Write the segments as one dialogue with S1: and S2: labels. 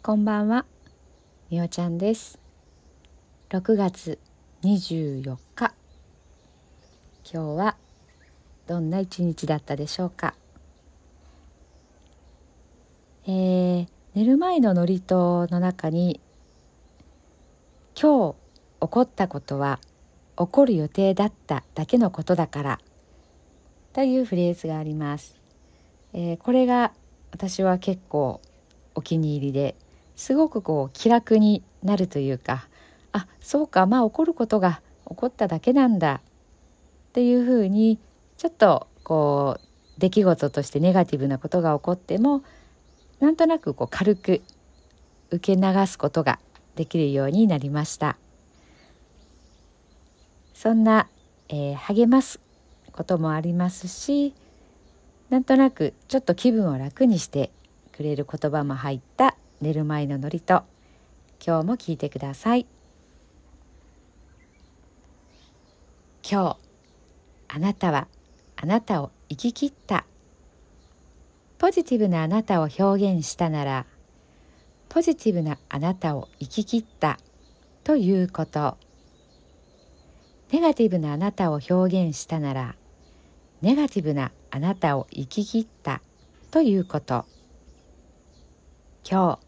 S1: こんばんは、みおちゃんです。6月24日、今日はどんな一日だったでしょうか？えー、寝る前の祝詞の中に、今日起こったことは起こる予定だっただけのことだからというフレーズがあります。えーこれが私は結構お気に入りですごくこう気楽になるというかあそうかまあ起こることが起こっただけなんだっていうふうにちょっとこう出来事としてネガティブなことが起こってもなんとなくこう軽く受け流すことができるようになりました。そんな、えー励ますこともありますしなんとなくちょっと気分を楽にしてくれる言葉も入った寝る前の祝詞今日も聞いてください。今日あなたはあなたを生き切った。ポジティブなあなたを表現したならポジティブなあなたを生き切った。ということ。ネガティブなあなたを表現したならネガティブなあなたを生き切った。ということ。今日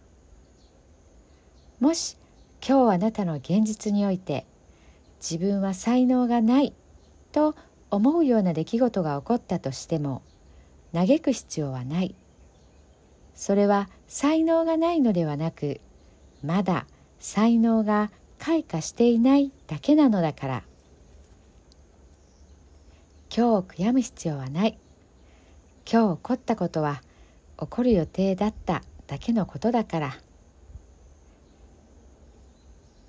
S1: もし今日あなたの現実において自分は才能がないと思うような出来事が起こったとしても嘆く必要はない。それは才能がないのではなくまだ才能が開花していないだけなのだから。今日を悔やむ必要はない。今日起こったことは起こる予定だっただけのことだから。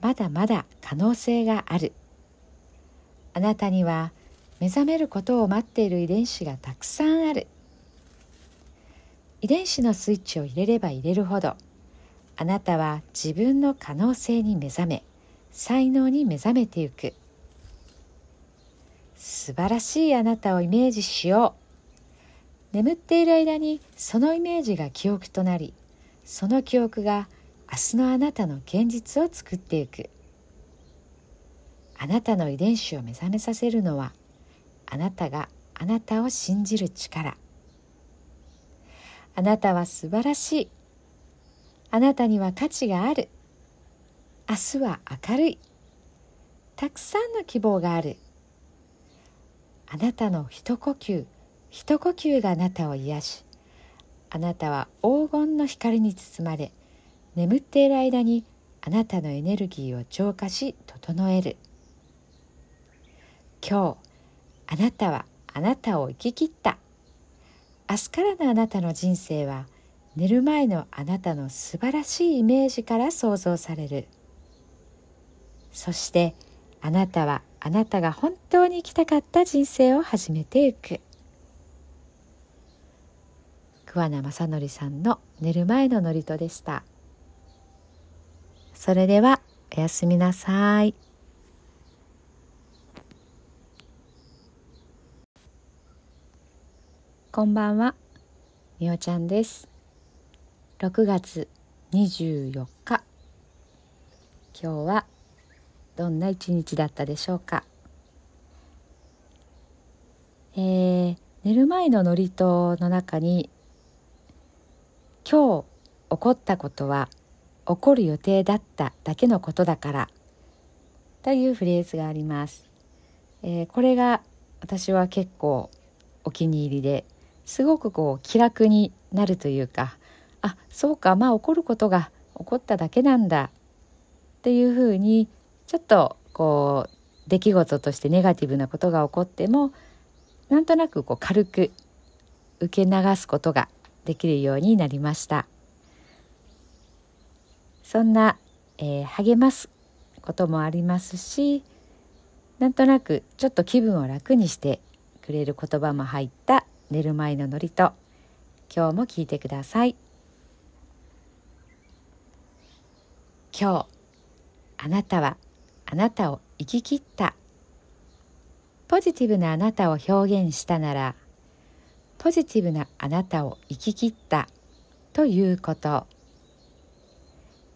S1: まだまだ可能性がある。あなたには目覚めることを待っている遺伝子がたくさんある。遺伝子のスイッチを入れれば入れるほどあなたは自分の可能性に目覚め才能に目覚めてゆく。素晴らしいあなたをイメージしよう。眠っている間にそのイメージが記憶となりその記憶が明日のあなたの現実を作っていく。あなたの遺伝子を目覚めさせるのはあなたがあなたを信じる力。あなたは素晴らしい。あなたには価値がある。明日は明るい。たくさんの希望がある。あなたの一呼吸一呼吸があなたを癒しあなたは黄金の光に包まれ眠っている間にあなたのエネルギーを浄化し整える。今日あなたはあなたを生き切った。明日からのあなたの人生は寝る前のあなたの素晴らしいイメージから想像される。そしてあなたはあなたが本当に生きたかった人生を始めていく。桑名正則さんの寝る前の祝詞でした。それではおやすみなさい。こんばんは、みおちゃんです。6月24日、今日はどんな一日だったでしょうか？えー、寝る前の祝詞の中に今日起こったことは起こる予定だっただけのことだから。というフレーズがあります、えー、これが私は結構お気に入りですごくこう気楽になるというかあそうかまあ起こることが起こっただけなんだっていうふうにちょっとこう出来事としてネガティブなことが起こってもなんとなくこう軽く受け流すことができるようになりました。そんな、えー、励ますこともありますしなんとなくちょっと気分を楽にしてくれる言葉も入った寝る前の祝詞今日も聞いてください。今日あなたはあなたを生き切った。ポジティブなあなたを表現したならポジティブなあなたを生き切ったということ。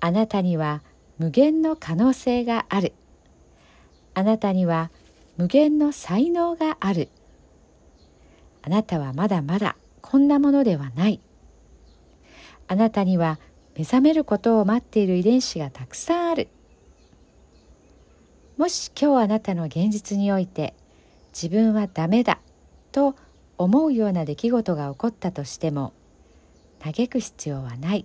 S1: あなたには無限の可能性がある。あなたには無限の才能がある。あなたはまだまだこんなものではない。あなたには目覚めることを待っている遺伝子がたくさんある。もし今日あなたの現実において自分はダメだと思うような出来事が起こったとしても嘆く必要はない。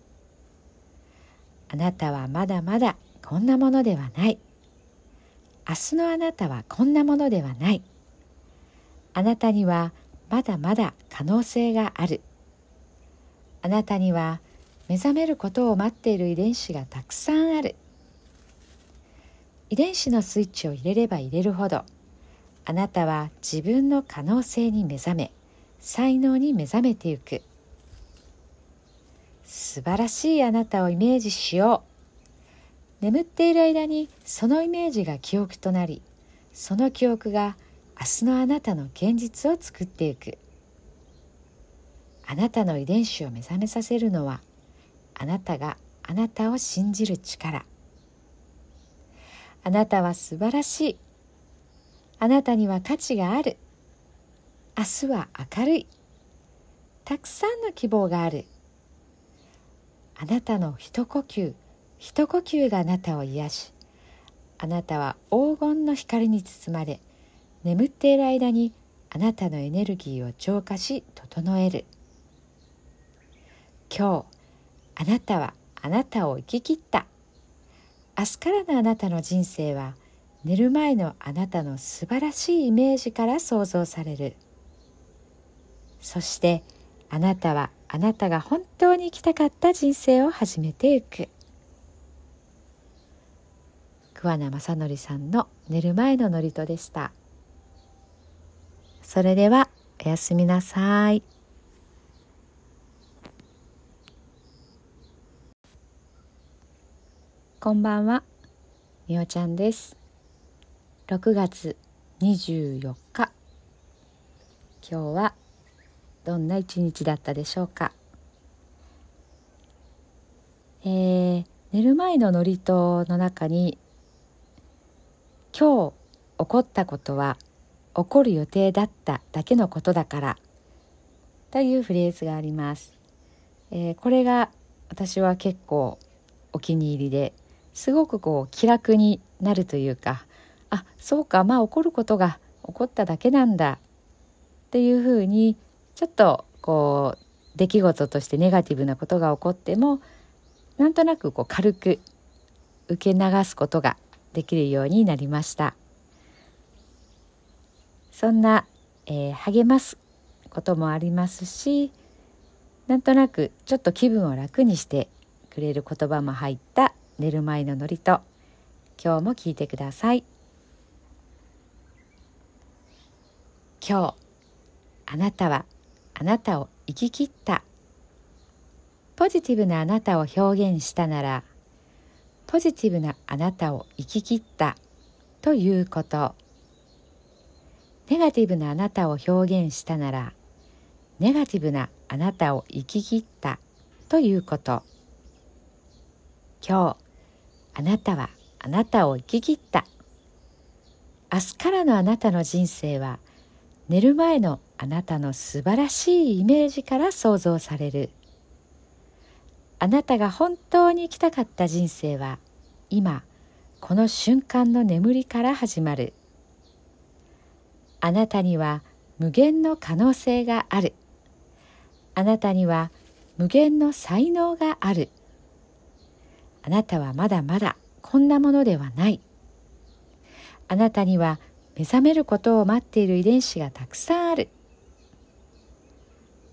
S1: あなたはまだまだこんなものではない。明日のあなたはこんなものではない。あなたにはまだまだ可能性がある。あなたには目覚めることを待っている遺伝子がたくさんある。遺伝子のスイッチを入れれば入れるほどあなたは自分の可能性に目覚め才能に目覚めてゆく。素晴らしいあなたをイメージしよう。眠っている間にそのイメージが記憶となりその記憶が明日のあなたの現実を作っていく。あなたの遺伝子を目覚めさせるのはあなたがあなたを信じる力。あなたは素晴らしい。あなたには価値がある。明日は明るい。たくさんの希望がある。あなたの一呼吸。一呼吸があなたを癒しあなたは黄金の光に包まれ眠っている間にあなたのエネルギーを浄化し整える。今日あなたはあなたを生き切った。明日からのあなたの人生は寝る前のあなたの素晴らしいイメージから想像される。そしてあなたはあなたが本当に生きたかった人生を始めていく。桑名正則さんの寝る前の祝詞でした。それではおやすみなさい。こんばんは。みおちゃんです。6月24日。今日はどんな一日だったでしょうか？えー、寝る前の祝詞の中に今日起こったことは起こる予定だっただけのことだからというフレーズがあります、えー、これが私は結構お気に入りですごくこう気楽になるというかあそうかまあ起こることが起こっただけなんだっていうふうにちょっとこう出来事としてネガティブなことが起こってもなんとなくこう軽く受け流すことができるようになりました。そんな、えー、励ますこともありますしなんとなくちょっと気分を楽にしてくれる言葉も入った寝る前の祝詞今日も聞いてください。今日あなたはあなたを生き切った。ポジティブなあなたを表現したならポジティブなあなたを生き切ったということ。ネガティブなあなたを表現したならネガティブなあなたを生き切ったということ。今日あなたはあなたを生き切った。明日からのあなたの人生は寝る前のあなたの素晴らしいイメージから想像される。あなたが本当に生きたかった人生は今この瞬間の眠りから始まる。あなたには無限の可能性がある。あなたには無限の才能がある。あなたはまだまだこんなものではない。あなたには目覚めることを待っている遺伝子がたくさんある。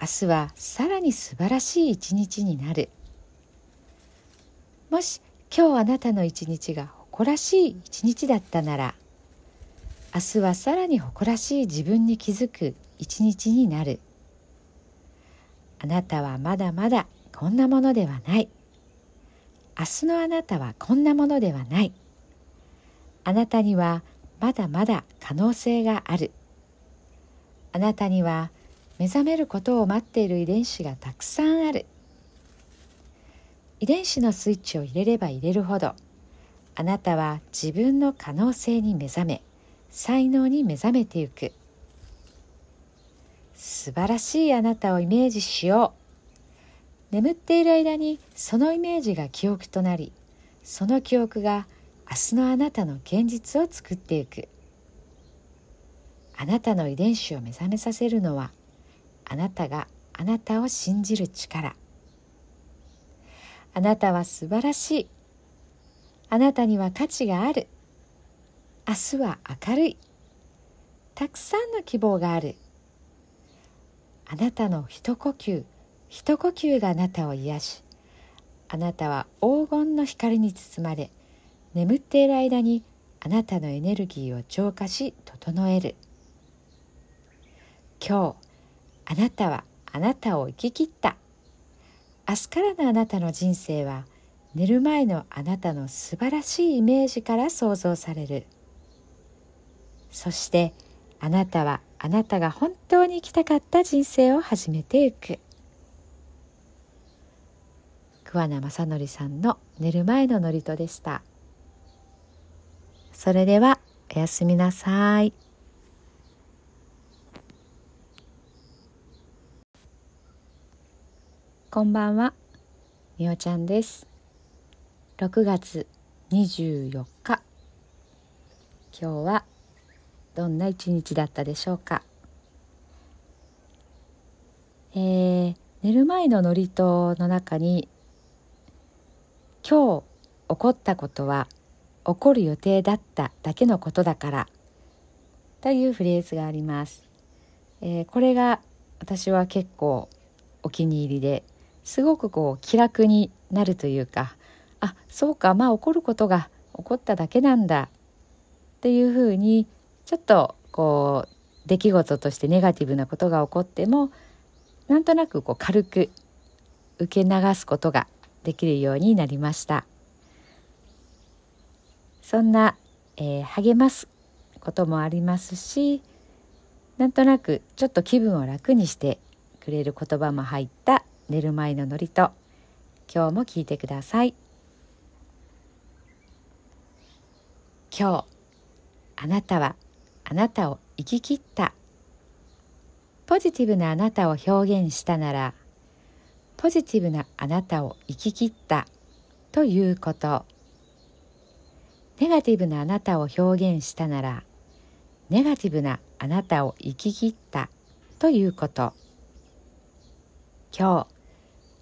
S1: 明日はさらに素晴らしい一日になる。もし今日あなたの一日が誇らしい一日だったなら明日はさらに誇らしい自分に気づく一日になる。あなたはまだまだこんなものではない。明日のあなたはこんなものではない。あなたにはまだまだ可能性がある。あなたには目覚めることを待っている遺伝子がたくさんある。遺伝子のスイッチを入れれば入れるほどあなたは自分の可能性に目覚め才能に目覚めてゆく。素晴らしいあなたをイメージしよう。眠っている間にそのイメージが記憶となりその記憶が明日のあなたの現実を作っていく。あなたの遺伝子を目覚めさせるのはあなたがあなたを信じる力。あなたは素晴らしい。あなたには価値がある。明日は明るい。たくさんの希望がある。あなたの一呼吸一呼吸があなたを癒しあなたは黄金の光に包まれ眠っている間にあなたのエネルギーを浄化し整える。今日あなたはあなたを生き切った。明日からのあなたの人生は寝る前のあなたの素晴らしいイメージから想像される。そしてあなたはあなたが本当に生きたかった人生を始めていく。桑名正則さんの寝る前の祝詞でした。それではおやすみなさい。こんばんは。みおちゃんです。6月24日。今日はどんな一日だったでしょうか、えー、寝る前の祝詞の中に今日起こったことは起こる予定だっただけのことだからというフレーズがあります、えー、これが私は結構お気に入りですごくこう気楽になるというかあそうかまあ起こることが起こっただけなんだっていうふうにちょっとこう出来事としてネガティブなことが起こってもなんとなくこう軽く受け流すことができるようになりました。そんな、えー、励ますこともありますしなんとなくちょっと気分を楽にしてくれる言葉も入った寝る前の祝詞今日も聞いてください。今日あなたはあなたを生き切った。ポジティブなあなたを表現したならポジティブなあなたを生き切った。ということ。ネガティブなあなたを表現したならネガティブなあなたを生き切った。ということ。今日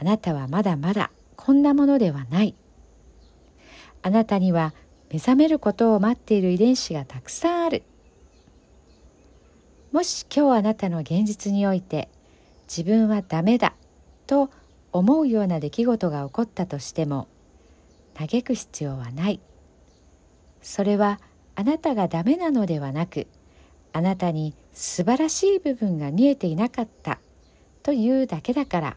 S1: あなたはまだまだこんなものではない。あなたには目覚めることを待っている遺伝子がたくさんある。もし今日あなたの現実において自分はダメだと思うような出来事が起こったとしても嘆く必要はない。それはあなたがダメなのではなくあなたに素晴らしい部分が見えていなかったというだけだから。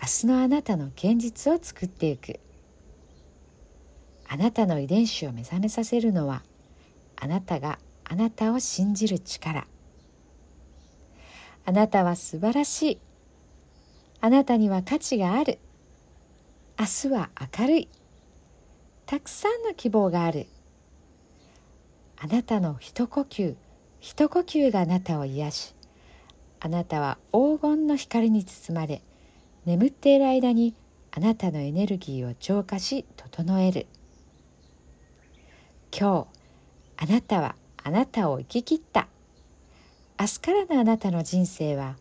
S1: 明日のあなたの現実を作っていく。あなたの遺伝子を目覚めさせるのはあなたがあなたを信じる力。あなたは素晴らしい。あなたには価値がある。明日は明るい。たくさんの希望がある。あなたの一呼吸一呼吸があなたを癒しあなたは黄金の光に包まれ眠っている間にあなたのエネルギーを浄化し整える。今日あなたはあなたを生き切った。明日からのあなたの人生は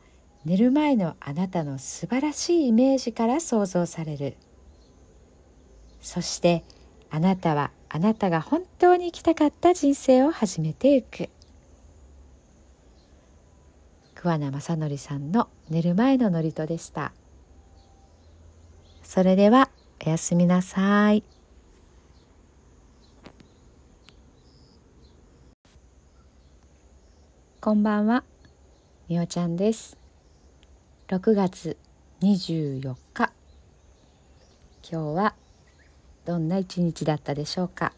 S1: 寝る前のあなたの素晴らしいイメージから想像される。そしてあなたはあなたが本当に生きたかった人生を始めていく。桑名正則さんの寝る前の祝詞でした。それではおやすみなさい。こんばんはみおちゃんです。6月24日。今日はどんな一日だったでしょうか？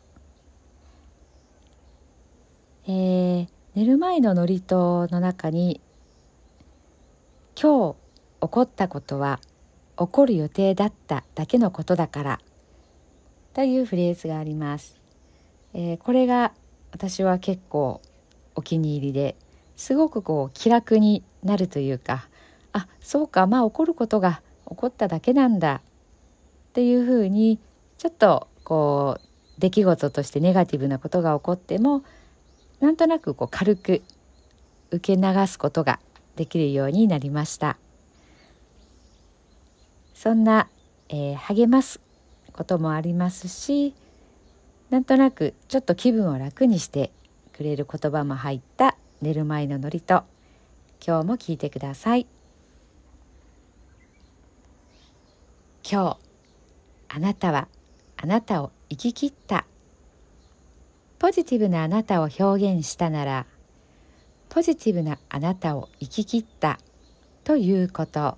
S1: えー、寝る前の祝詞の中に今日起こったことは起こる予定だっただけのことだから。というフレーズがあります、えー、これが私は結構お気に入りですごくこう気楽になるというかあそうかまあ起こることが起こっただけなんだっていうふうにちょっとこう出来事としてネガティブなことが起こってもなんとなくこう軽く受け流すことができるようになりました。そんな、えー、励ますこともありますしなんとなくちょっと気分を楽にしてくれる言葉も入った寝る前の祝詞今日も聞いてください。今日あなたはあなたを生き切った。ポジティブなあなたを表現したならポジティブなあなたを生き切ったということ。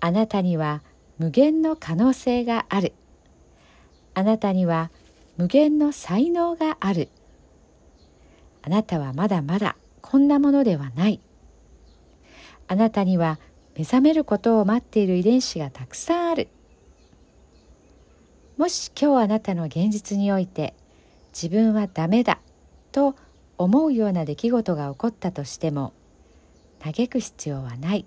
S1: あなたには無限の可能性がある。あなたには無限の才能がある。あなたはまだまだこんなものではない。あなたには目覚めることを待っている遺伝子がたくさんある。もし今日あなたの現実において自分はダメだと思うような出来事が起こったとしても嘆く必要はない。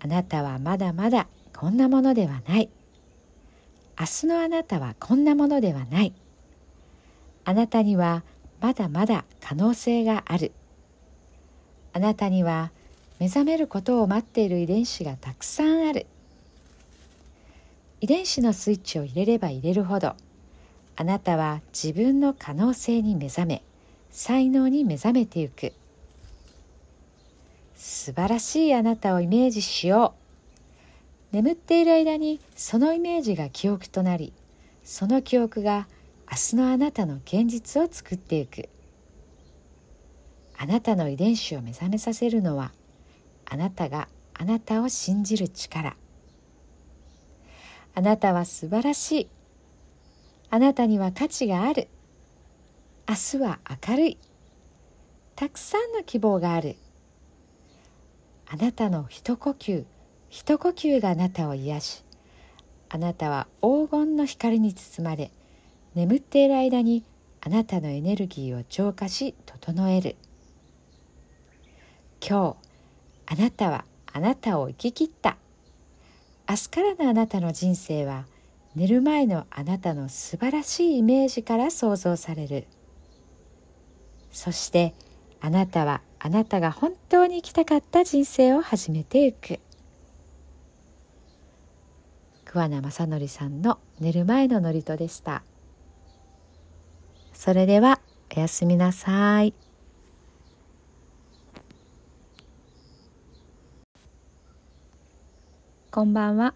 S1: あなたはまだまだこんなものではない。明日のあなたはこんなものではない。あなたにはまだまだ可能性がある。あなたには目覚めることを待っている遺伝子がたくさんある。遺伝子のスイッチを入れれば入れるほどあなたは自分の可能性に目覚め才能に目覚めてゆく。素晴らしいあなたをイメージしよう。眠っている間にそのイメージが記憶となりその記憶が明日のあなたの現実を作っていく。あなたの遺伝子を目覚めさせるのはあなたがあなたを信じる力。あなたは素晴らしい。あなたには価値がある。明日は明るい。たくさんの希望がある。あなたの一呼吸一呼吸があなたを癒しあなたは黄金の光に包まれ眠っている間にあなたのエネルギーを浄化し整える。今日あなたはあなたを生き切った。明日からのあなたの人生は寝る前のあなたの素晴らしいイメージから想像される。そしてあなたはあなたが本当に生きたかった人生を始めていく桑名正則さんの寝る前の祝詞でしたそれではおやすみなさい。こんばんは、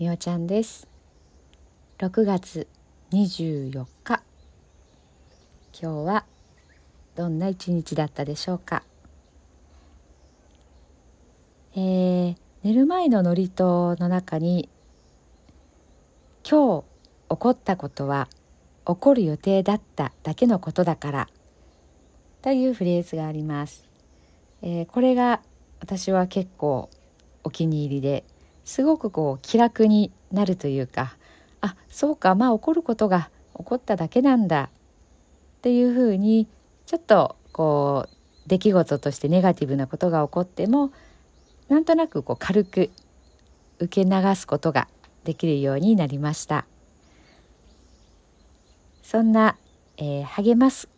S1: みおちゃんです。6月24日、今日はどんな一日だったでしょうか？えー、寝る前の祝詞の中に今日起こったことは起こる予定だっただけのことだからというフレーズがあります。えー、これが私は結構お気に入りですごくこう気楽になるというかあそうかまあ起こることが起こっただけなんだっていうふうにちょっとこう出来事としてネガティブなことが起こってもなんとなくこう軽く受け流すことができるようになりました。そんな、えー、励ます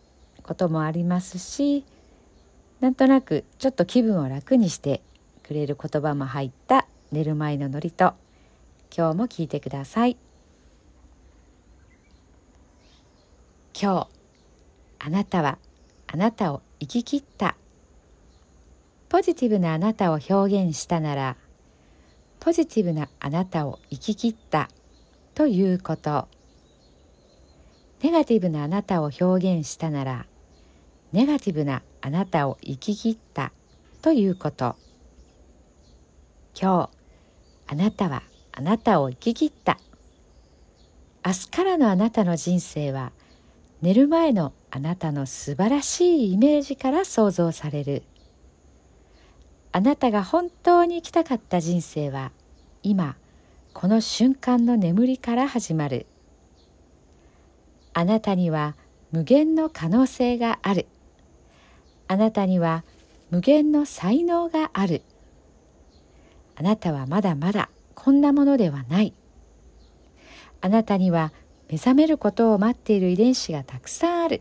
S1: こともありますしなんとなくちょっと気分を楽にしてくれる言葉も入った寝る前の祝詞今日も聞いてください。今日あなたはあなたを生き切った。ポジティブなあなたを表現したならポジティブなあなたを生き切った。ということ。ネガティブなあなたを表現したならネガティブなあなたを生き切った。ということ。今日あなたはあなたを生き切った。明日からのあなたの人生は寝る前のあなたの素晴らしいイメージから想像される。あなたが本当に生きたかった人生は今この瞬間の眠りから始まる。あなたには無限の可能性がある。あなたには無限の才能がある。あなたはまだまだこんなものではない。あなたには目覚めることを待っている遺伝子がたくさんある。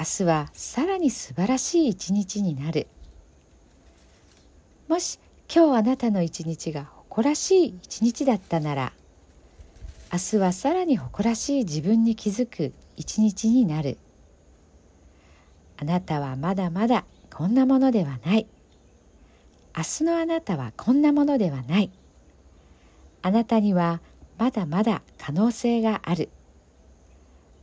S1: 明日はさらに素晴らしい一日になる。もし今日あなたの一日が誇らしい一日だったなら明日はさらに誇らしい自分に気づく一日になる。あなたはまだまだこんなものではない。明日のあなたはこんなものではない。あなたにはまだまだ可能性がある。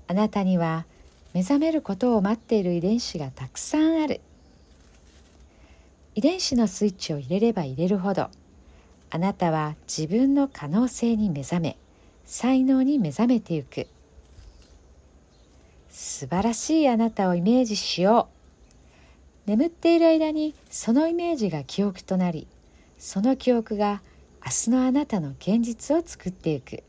S1: あなたには目覚めることを待っている遺伝子がたくさんある。遺伝子のスイッチを入れれば入れるほどあなたは自分の可能性に目覚め才能に目覚めてゆく。素晴らしいあなたをイメージしよう。眠っている間にそのイメージが記憶となりその記憶が明日のあなたの現実を作っていく。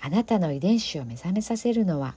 S1: あなたの遺伝子を目覚めさせるのは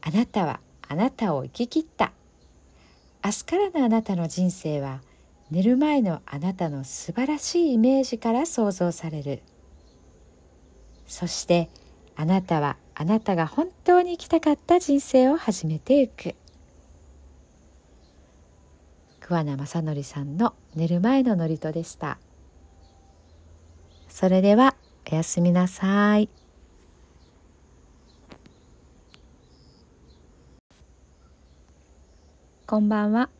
S1: あなたはあなたを生き切った。明日からのあなたの人生は寝る前のあなたの素晴らしいイメージから想像される。そしてあなたはあなたが本当に生きたかった人生を始めていく。桑名正則さんの寝る前の祝詞でした。それではおやすみなさい。こんばんは。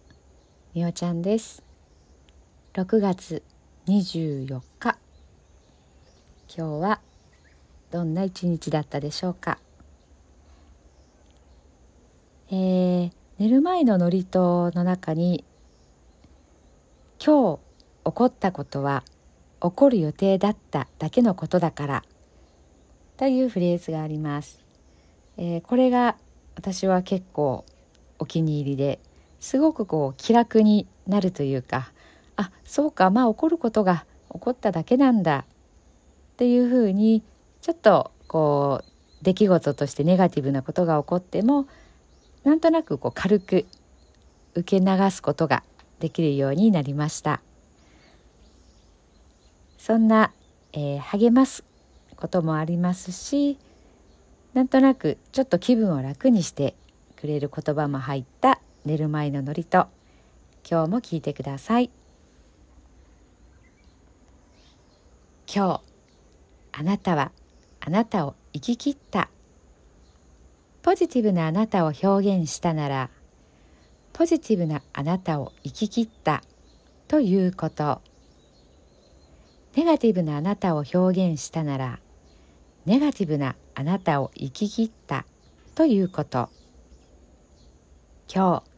S1: みおちゃんです。6月24日。今日はどんな一日だったでしょうか、えー、寝る前の祝詞の中に今日起こったことは起こる予定だっただけのことだからというフレーズがあります、えー、これが私は結構お気に入りですごくこう気楽になるというかあそうかまあ起こることが起こっただけなんだっていうふうにちょっとこう出来事としてネガティブなことが起こってもなんとなくこう軽く受け流すことができるようになりました。そんな、えー、励ますこともありますしなんとなくちょっと気分を楽にしてくれる言葉も入った寝る前の祝詞と今日も聞いてください。今日あなたはあなたを生き切った。ポジティブなあなたを表現したならポジティブなあなたを生き切った。ということ。ネガティブなあなたを表現したならネガティブなあなたを生き切った。ということ。今日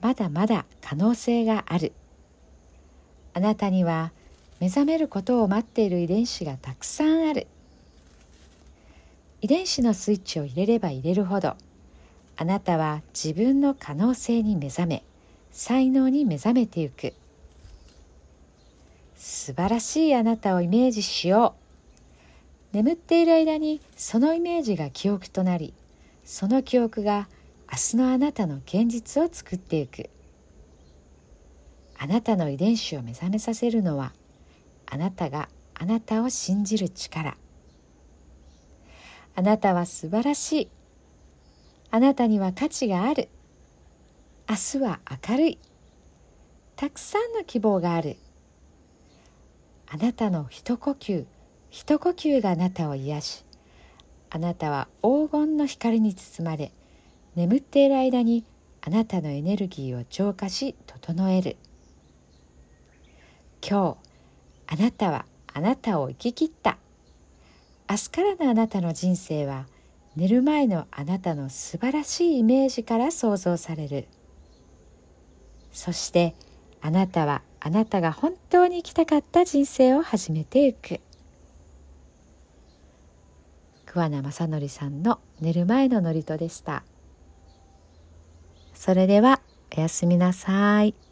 S1: まだまだ可能性がある。あなたには目覚めることを待っている遺伝子がたくさんある。遺伝子のスイッチを入れれば入れるほどあなたは自分の可能性に目覚め才能に目覚めてゆく。素晴らしいあなたをイメージしよう。眠っている間にそのイメージが記憶となりその記憶が明日のあなたの現実を作っていく。あなたの遺伝子を目覚めさせるのはあなたがあなたを信じる力。あなたは素晴らしい。あなたには価値がある。明日は明るい。たくさんの希望がある。あなたの一呼吸一呼吸があなたを癒しあなたは黄金の光に包まれ眠っている間にあなたのエネルギーを浄化し整える。今日あなたはあなたを生き切った。明日からのあなたの人生は寝る前のあなたの素晴らしいイメージから想像される。そしてあなたはあなたが本当に生きたかった人生を始めていく。桑名正則さんの寝る前の祝詞でした。それではおやすみなさい。